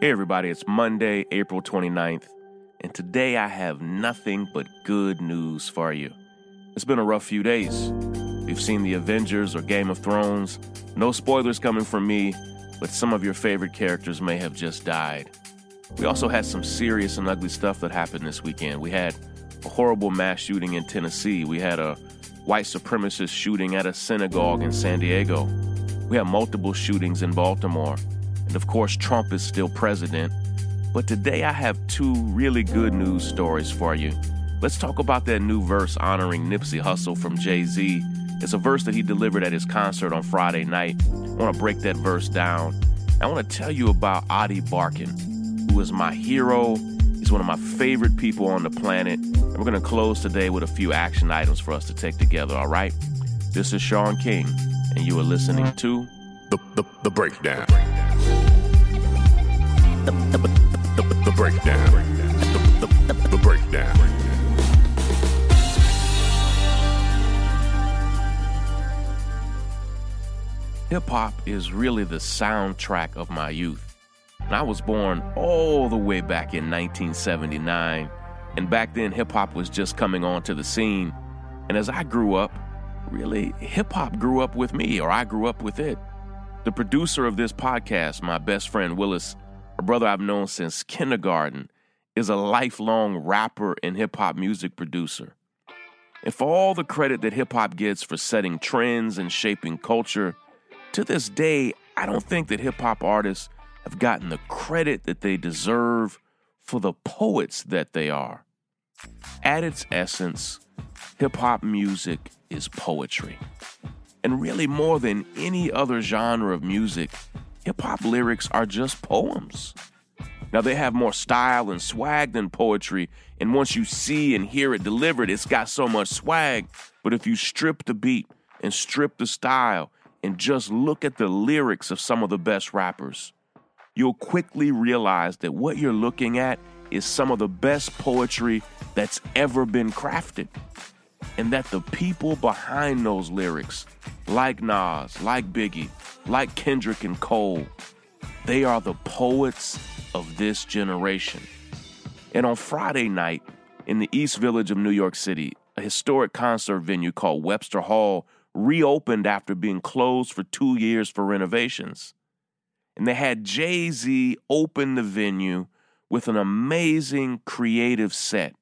Hey everybody, it's Monday, April 29th, and today I have nothing but good news for you. It's been a rough few days. We've seen the Avengers or Game of Thrones. No spoilers coming from me, but some of your favorite characters may have just died. We also had some serious and ugly stuff that happened this weekend. We had a horrible mass shooting in Tennessee. We had a white supremacist shooting at a synagogue in San Diego. We had multiple shootings in Baltimore. And of course, Trump is still president. But today I have two really good news stories for you. Let's talk about that new verse honoring Nipsey Hussle from Jay Z. It's a verse that he delivered at his concert on Friday night. I want to break that verse down. I want to tell you about Ady Barkan, who is my hero. He's one of my favorite people on the planet. And we're going to close today with a few action items for us to take together, all right? This is Shaun King, and you are listening to The, the, the Breakdown. The, the, the, Breakdown. The Breakdown. Hip hop is really the soundtrack of my youth. And I was born all the way back in 1979, and back then hip hop was just coming onto the scene. And as I grew up, really, hip hop grew up with me, or I grew up with it. The producer of this podcast, my best friend Willis, a brother I've known since kindergarten, is a lifelong rapper and hip hop music producer. And for all the credit that hip hop gets for setting trends and shaping culture, to this day, I don't think that hip hop artists have gotten the credit that they deserve for the poets that they are. At its essence, hip hop music is poetry. And really, more than any other genre of music, hip hop lyrics are just poems. Now, they have more style and swag than poetry, and once you see and hear it delivered, it's got so much swag. But if you strip the beat and strip the style and just look at the lyrics of some of the best rappers, you'll quickly realize that what you're looking at is some of the best poetry that's ever been crafted. And that the people behind those lyrics, like Nas, like Biggie, like Kendrick and Cole, they are the poets of this generation. And on Friday night, in the East Village of New York City, a historic concert venue called Webster Hall reopened after being closed for two years for renovations. And they had Jay Z open the venue with an amazing creative set.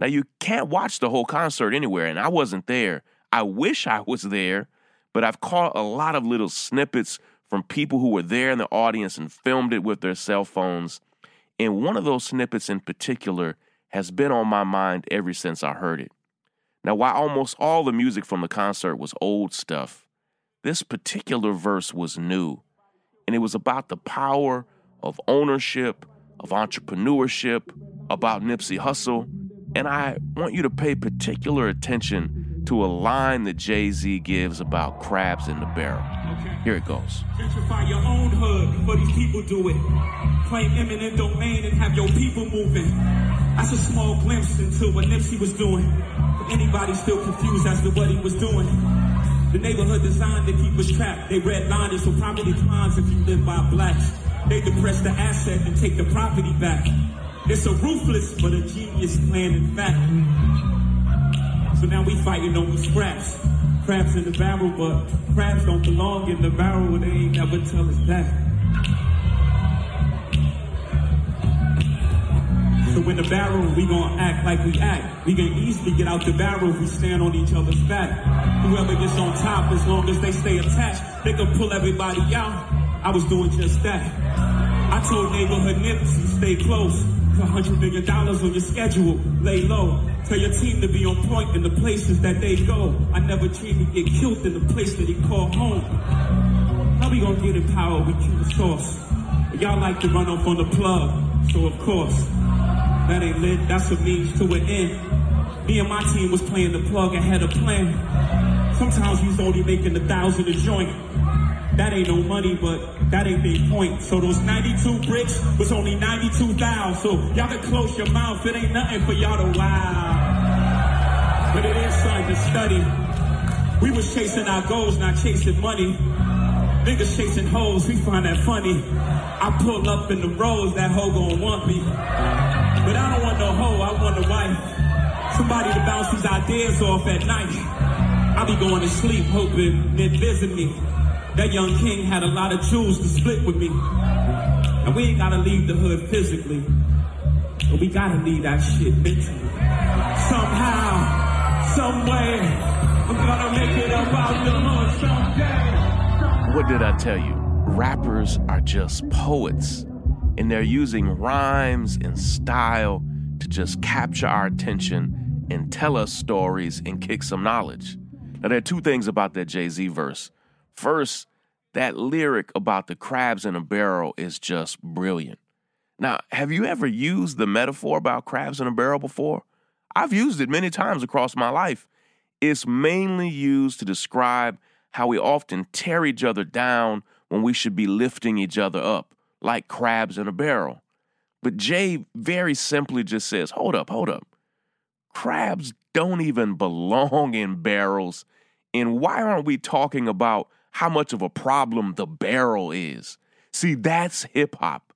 Now, you can't watch the whole concert anywhere, and I wasn't there. I wish I was there, but I've caught a lot of little snippets from people who were there in the audience and filmed it with their cell phones. And one of those snippets in particular has been on my mind ever since I heard it. Now, while almost all the music from the concert was old stuff, this particular verse was new. And it was about the power of ownership, of entrepreneurship, about Nipsey Hussle. And I want you to pay particular attention to a line that Jay Z gives about crabs in the barrel. Here it goes. Gentrify your own hood before these people do it. Claim eminent domain and have your people moving. That's a small glimpse into what Nipsey was doing. For anybody still confused as to what he was doing. The neighborhood designed to keep us trapped. They redlined it so property climbs if you live by blacks. They depress the asset and take the property back. It's a ruthless but a genius plan in fact. So now we fighting over scraps. Crabs in the barrel, but crabs don't belong in the barrel. They ain't never tell us that. So win the barrel, we gon' act like we act. We can easily get out the barrel if we stand on each other's back. Whoever gets on top, as long as they stay attached, they can pull everybody out. I was doing just that. I told neighborhood Nipsey, stay close. Hundred million dollars on your schedule, lay low. Tell your team to be on point in the places that they go. I never dreamed he'd get killed in the place that he called home. How we gonna get in power? We kill the source. Y'all like to run off on the plug, so of course, that ain't lit, that's a means to an end. Me and my team was playing the plug and had a plan. Sometimes was only making a thousand a joint. That ain't no money, but that ain't the point. So those 92 bricks was only 92,000. So y'all can close your mouth. It ain't nothing for y'all to wow. But it is something to study. We was chasing our goals, not chasing money. Niggas chasing hoes, we find that funny. I pull up in the rose, that hoe gon' want me. But I don't want no hoe, I want a wife. Somebody to bounce these ideas off at night. I be going to sleep hoping they'd visit me. That young king had a lot of jewels to split with me. And we ain't gotta leave the hood physically. But we gotta leave that shit mentally. Somehow, someway, I'm gonna make it up out the hood someday. What did I tell you? Rappers are just poets, and they're using rhymes and style to just capture our attention and tell us stories and kick some knowledge. Now, there are two things about that Jay Z verse. First, that lyric about the crabs in a barrel is just brilliant. Now, have you ever used the metaphor about crabs in a barrel before? I've used it many times across my life. It's mainly used to describe how we often tear each other down when we should be lifting each other up, like crabs in a barrel. But Jay very simply just says, hold up, hold up. Crabs don't even belong in barrels. And why aren't we talking about how much of a problem the barrel is? See, that's hip hop.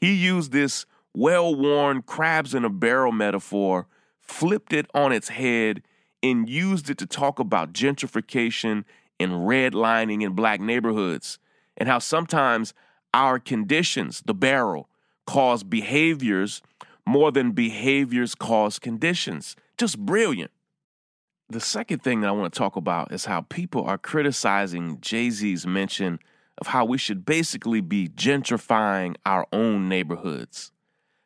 He used this well worn crabs in a barrel metaphor, flipped it on its head, and used it to talk about gentrification and redlining in black neighborhoods, and how sometimes our conditions, the barrel, cause behaviors more than behaviors cause conditions. Just brilliant. The second thing that I want to talk about is how people are criticizing Jay Z's mention of how we should basically be gentrifying our own neighborhoods.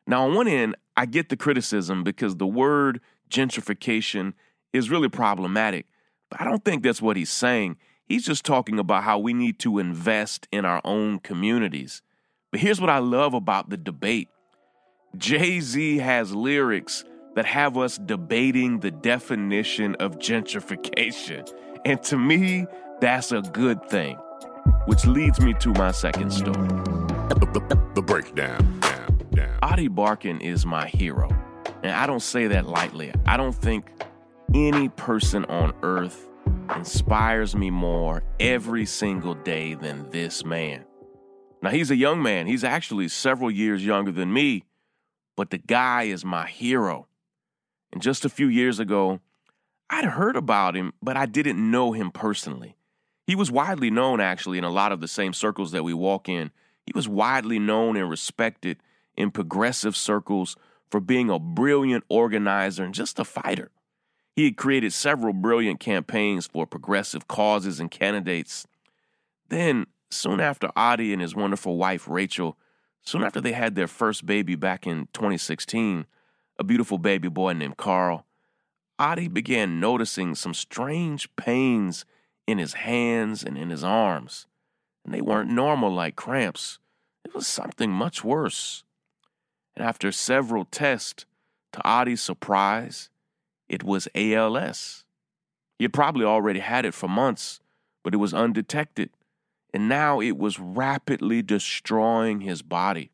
Now, on one end, I get the criticism because the word gentrification is really problematic, but I don't think that's what he's saying. He's just talking about how we need to invest in our own communities. But here's what I love about the debate Jay Z has lyrics that have us debating the definition of gentrification. And to me, that's a good thing. Which leads me to my second story. The, breakdown. Down, down. Ady Barkan is my hero. And I don't say that lightly. I don't think any person on earth inspires me more every single day than this man. Now, he's a young man. He's actually several years younger than me, but the guy is my hero. And just a few years ago, I'd heard about him, but I didn't know him personally. He was widely known, actually, in a lot of the same circles that we walk in. He was widely known and respected in progressive circles for being a brilliant organizer and just a fighter. He had created several brilliant campaigns for progressive causes and candidates. Then, soon after Ady and his wonderful wife, Rachel, soon after they had their first baby back in 2016, a beautiful baby boy named Carl, Ady began noticing some strange pains in his hands and in his arms. And they weren't normal like cramps, it was something much worse. And after several tests, to Ady's surprise, it was ALS. He had probably already had it for months, but it was undetected, and now it was rapidly destroying his body.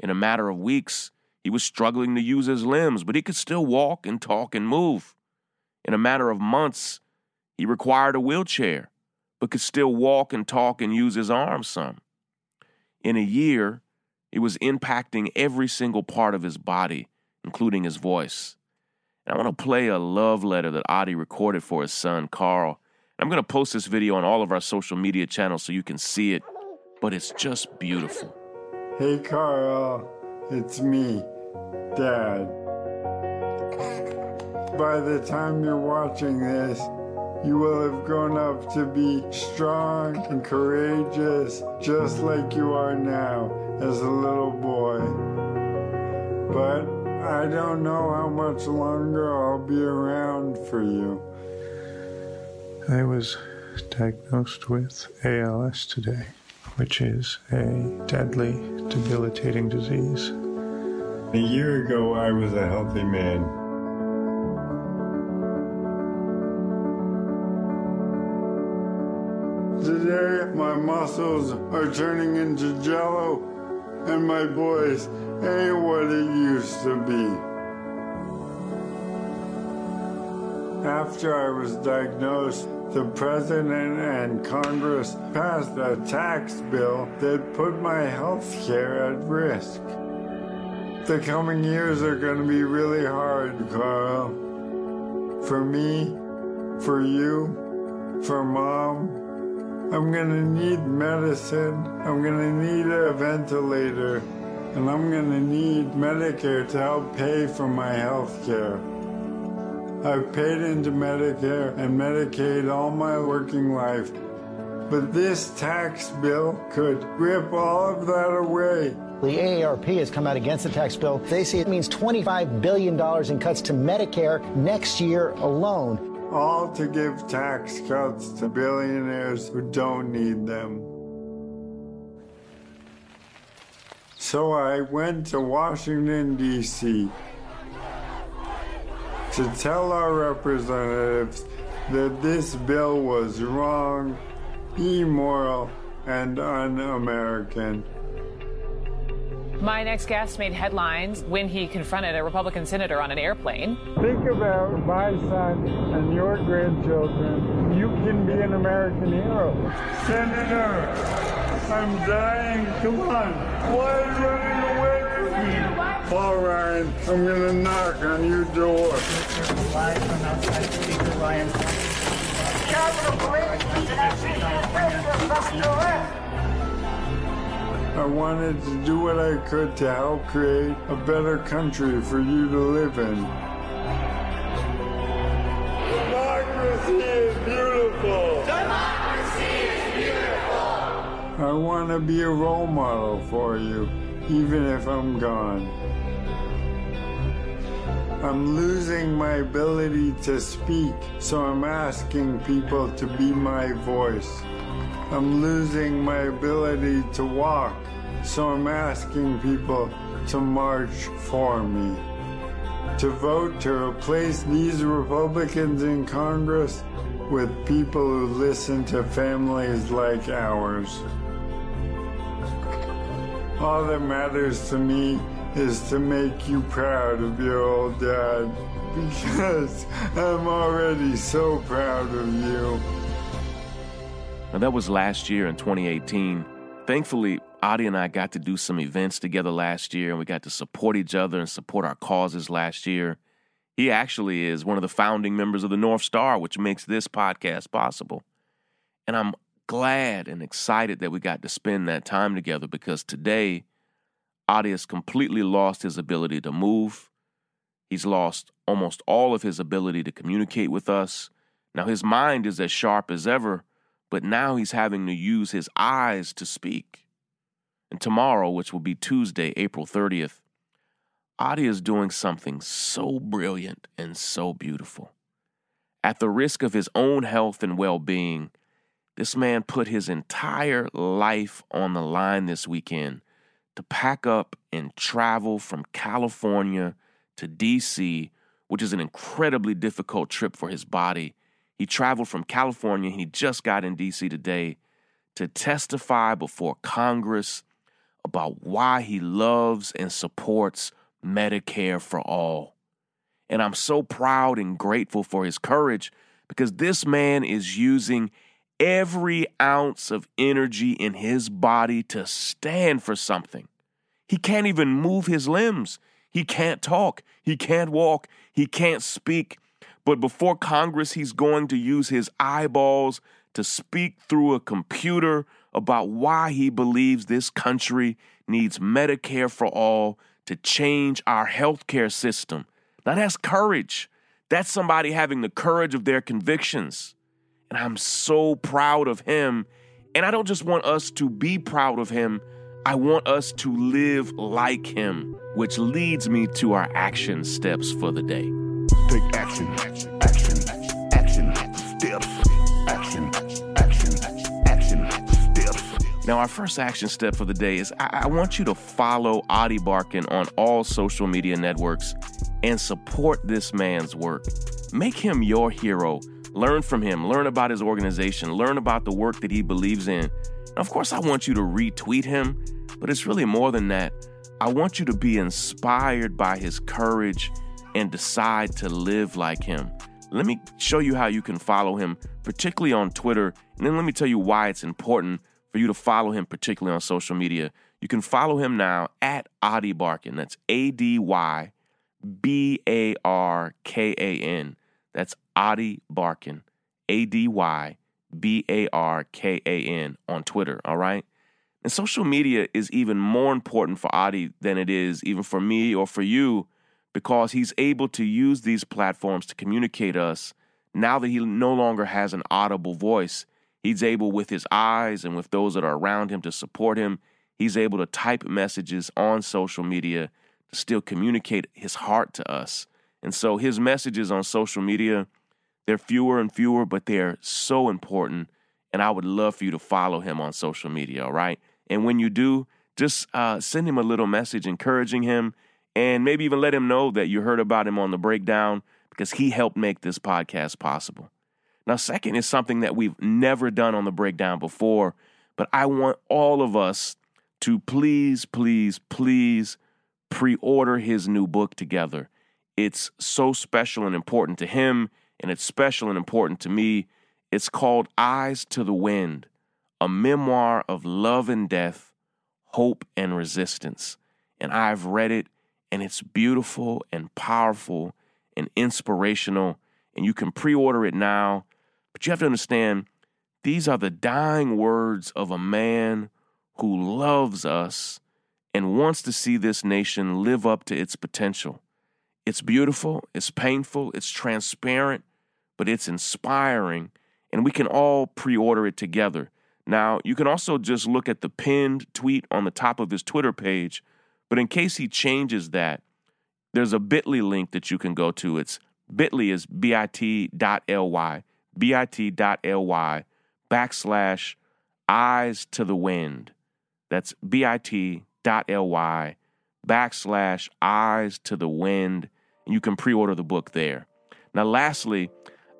In a matter of weeks, he was struggling to use his limbs, but he could still walk and talk and move. In a matter of months, he required a wheelchair, but could still walk and talk and use his arms some. In a year, it was impacting every single part of his body, including his voice. And I want to play a love letter that Ady recorded for his son, Carl. And I'm going to post this video on all of our social media channels so you can see it, but it's just beautiful. Hey Carl, it's me, Dad. By the time you're watching this, you will have grown up to be strong and courageous, just like you are now as a little boy. But I don't know how much longer I'll be around for you. I was diagnosed with ALS today, which is a deadly, debilitating disease. A year ago, I was a healthy man. Today, my muscles are turning into jello, and my voice ain't what it used to be. After I was diagnosed, the President and Congress passed a tax bill that put my health care at risk. The coming years are going to be really hard, Carl. For me, for you, for mom. I'm going to need medicine. I'm going to need a ventilator. And I'm going to need Medicare to help pay for my health care. I've paid into Medicare and Medicaid all my working life. But this tax bill could rip all of that away. The AARP has come out against the tax bill. They say it means $25 billion in cuts to Medicare next year alone. All to give tax cuts to billionaires who don't need them. So I went to Washington, D.C. to tell our representatives that this bill was wrong, immoral, and un American. My next guest made headlines when he confronted a Republican senator on an airplane. Think about my son and your grandchildren. You can be an American hero. Senator, I'm dying. Come on. Why are you running away from me? Paul Ryan, I'm going to knock on your door. Live from outside Speaker Ryan. Capitol Police, I wanted to do what I could to help create a better country for you to live in. Democracy is beautiful. Democracy is beautiful. I want to be a role model for you, even if I'm gone. I'm losing my ability to speak, so I'm asking people to be my voice. I'm losing my ability to walk, so I'm asking people to march for me. To vote to replace these Republicans in Congress with people who listen to families like ours. All that matters to me is to make you proud of your old dad because I'm already so proud of you. Now, that was last year in 2018. Thankfully, Ady and I got to do some events together last year, and we got to support each other and support our causes last year. He actually is one of the founding members of the North Star, which makes this podcast possible. And I'm glad and excited that we got to spend that time together because today, Ady has completely lost his ability to move. He's lost almost all of his ability to communicate with us. Now, his mind is as sharp as ever, but now he's having to use his eyes to speak. And tomorrow, which will be Tuesday, April 30th, Ady is doing something so brilliant and so beautiful. At the risk of his own health and well being, this man put his entire life on the line this weekend to pack up and travel from California to DC, which is an incredibly difficult trip for his body. He traveled from California, he just got in DC today to testify before Congress about why he loves and supports Medicare for all. And I'm so proud and grateful for his courage because this man is using every ounce of energy in his body to stand for something. He can't even move his limbs. He can't talk. He can't walk. He can't speak. But before Congress, he's going to use his eyeballs to speak through a computer about why he believes this country needs Medicare for all to change our healthcare system. Now, that's courage. That's somebody having the courage of their convictions. And I'm so proud of him. And I don't just want us to be proud of him, I want us to live like him, which leads me to our action steps for the day. Take action, action, action, steps, action, action, action, steps. Now, our first action step for the day is I, I want you to follow Ady Barkan on all social media networks and support this man's work. Make him your hero. Learn from him, learn about his organization, learn about the work that he believes in. And of course, I want you to retweet him, but it's really more than that. I want you to be inspired by his courage and decide to live like him. Let me show you how you can follow him, particularly on Twitter, and then let me tell you why it's important for you to follow him, particularly on social media. You can follow him now at Ady Barkan. That's A D Y B A R K A N. That's Ady Barkan, A D Y B A R K A N on Twitter, all right? And social media is even more important for Ady than it is even for me or for you because he's able to use these platforms to communicate us now that he no longer has an audible voice. He's able, with his eyes and with those that are around him to support him, he's able to type messages on social media to still communicate his heart to us. And so his messages on social media, they're fewer and fewer, but they're so important. And I would love for you to follow him on social media, all right? And when you do, just uh, send him a little message encouraging him and maybe even let him know that you heard about him on the breakdown because he helped make this podcast possible. Now, second is something that we've never done on the breakdown before, but I want all of us to please, please, please pre order his new book together. It's so special and important to him, and it's special and important to me. It's called Eyes to the Wind, a memoir of love and death, hope and resistance. And I've read it, and it's beautiful and powerful and inspirational. And you can pre order it now. But you have to understand, these are the dying words of a man who loves us and wants to see this nation live up to its potential. It's beautiful, it's painful, it's transparent, but it's inspiring, and we can all pre order it together. Now, you can also just look at the pinned tweet on the top of his Twitter page, but in case he changes that, there's a bit.ly link that you can go to. It's bit.ly is bit.ly, bit.ly backslash eyes to the wind. That's bit.ly backslash eyes to the wind. And you can pre order the book there. Now, lastly,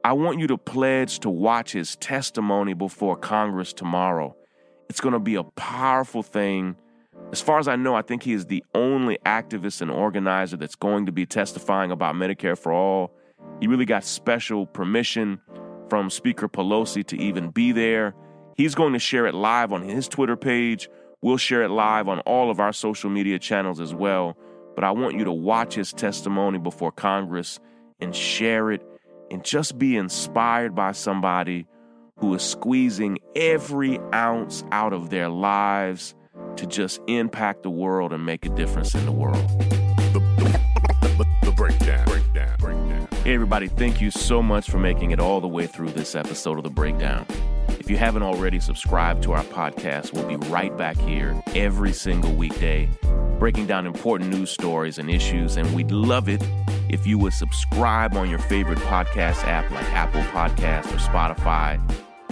I want you to pledge to watch his testimony before Congress tomorrow. It's going to be a powerful thing. As far as I know, I think he is the only activist and organizer that's going to be testifying about Medicare for all. He really got special permission from Speaker Pelosi to even be there. He's going to share it live on his Twitter page. We'll share it live on all of our social media channels as well. But I want you to watch his testimony before Congress and share it and just be inspired by somebody who is squeezing every ounce out of their lives to just impact the world and make a difference in the world. The, the, the, the breakdown, breakdown, breakdown. Hey, everybody, thank you so much for making it all the way through this episode of The Breakdown. If you haven't already subscribed to our podcast, we'll be right back here every single weekday, breaking down important news stories and issues. And we'd love it if you would subscribe on your favorite podcast app like Apple Podcasts or Spotify.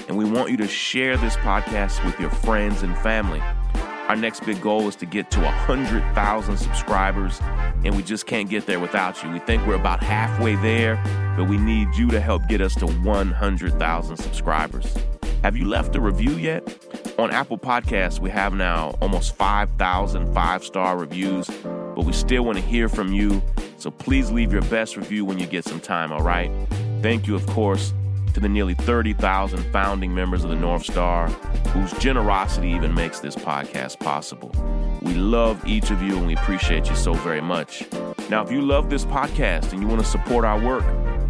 And we want you to share this podcast with your friends and family. Our next big goal is to get to 100,000 subscribers, and we just can't get there without you. We think we're about halfway there, but we need you to help get us to 100,000 subscribers. Have you left a review yet? On Apple Podcasts, we have now almost 5,000 five star reviews, but we still want to hear from you. So please leave your best review when you get some time, all right? Thank you, of course, to the nearly 30,000 founding members of the North Star, whose generosity even makes this podcast possible. We love each of you and we appreciate you so very much. Now, if you love this podcast and you want to support our work,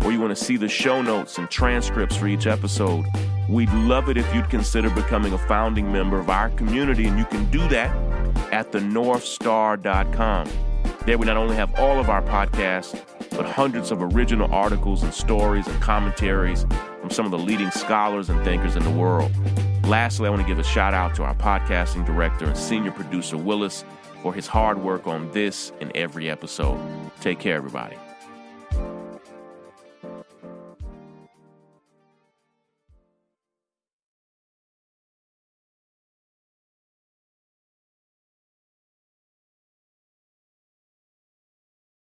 or you want to see the show notes and transcripts for each episode, We'd love it if you'd consider becoming a founding member of our community, and you can do that at thenorthstar.com. There, we not only have all of our podcasts, but hundreds of original articles and stories and commentaries from some of the leading scholars and thinkers in the world. Lastly, I want to give a shout out to our podcasting director and senior producer, Willis, for his hard work on this and every episode. Take care, everybody.